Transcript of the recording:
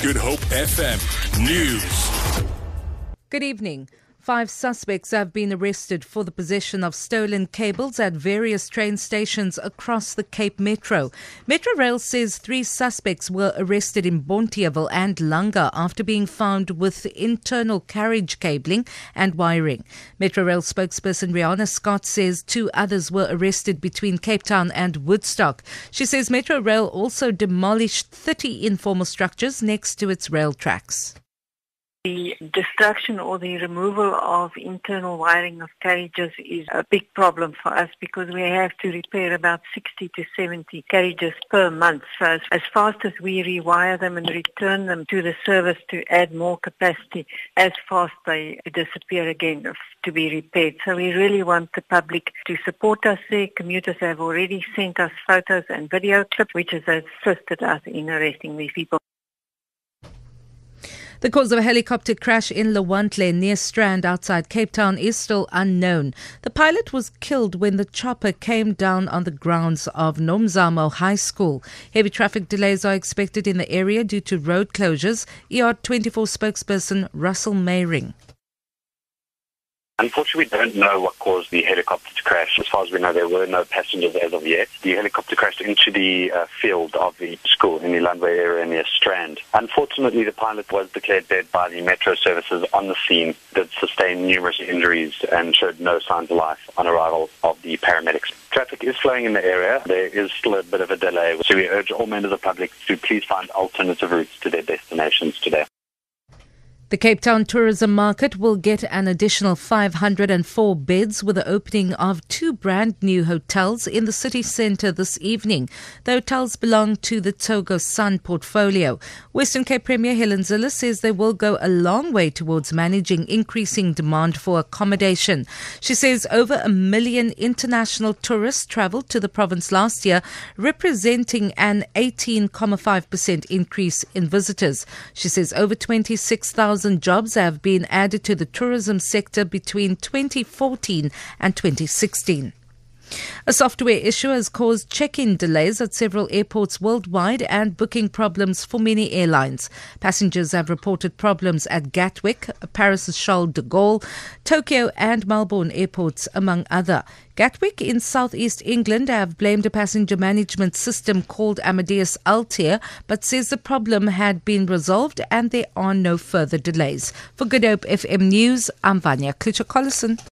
Good Hope FM News. Good evening. Five suspects have been arrested for the possession of stolen cables at various train stations across the Cape Metro. Metro Rail says three suspects were arrested in Bonteheuwel and Langa after being found with internal carriage cabling and wiring. Metro Rail spokesperson Riana Scott says two others were arrested between Cape Town and Woodstock. She says Metro Rail also demolished 30 informal structures next to its rail tracks. The destruction or the removal of internal wiring of carriages is a big problem for us because we have to repair about 60 to 70 carriages per month. So as, as fast as we rewire them and return them to the service to add more capacity, as fast they disappear again to be repaired. So we really want the public to support us there. Commuters have already sent us photos and video clips which has assisted us in arresting these people. The cause of a helicopter crash in Lwandle near Strand outside Cape Town is still unknown. The pilot was killed when the chopper came down on the grounds of Nomzamo High School. Heavy traffic delays are expected in the area due to road closures. ER24 spokesperson Russell Meiring. Unfortunately, we don't know what caused the helicopter to crash. As far as we know, there were no passengers as of yet. The helicopter crashed into the uh, field of the school in the Lundway area near Strand. Unfortunately, the pilot was declared dead by the metro services on the scene, did sustain numerous injuries and showed no signs of life on arrival of the paramedics. Traffic is flowing in the area. There is still a bit of a delay, so we urge all members of the public to please find alternative routes to their destinations today. The Cape Town tourism market will get an additional 504 beds with the opening of two brand new hotels in the city centre this evening. The hotels belong to the Tsogo Sun portfolio. Western Cape Premier Helen Zille says they will go a long way towards managing increasing demand for accommodation. She says over a million international tourists travelled to the province last year, representing an 18.5% increase in visitors. She says over 26,000 1,000 jobs have been added to the tourism sector between 2014 and 2016. A software issue has caused check in delays at several airports worldwide and booking problems for many airlines. Passengers have reported problems at Gatwick, Paris Charles de Gaulle, Tokyo, and Melbourne airports, among other. Gatwick in southeast England have blamed a passenger management system called Amadeus Altéa, but says the problem had been resolved and there are no further delays. For Good Hope FM News, I'm Vanya Klucher-Collison.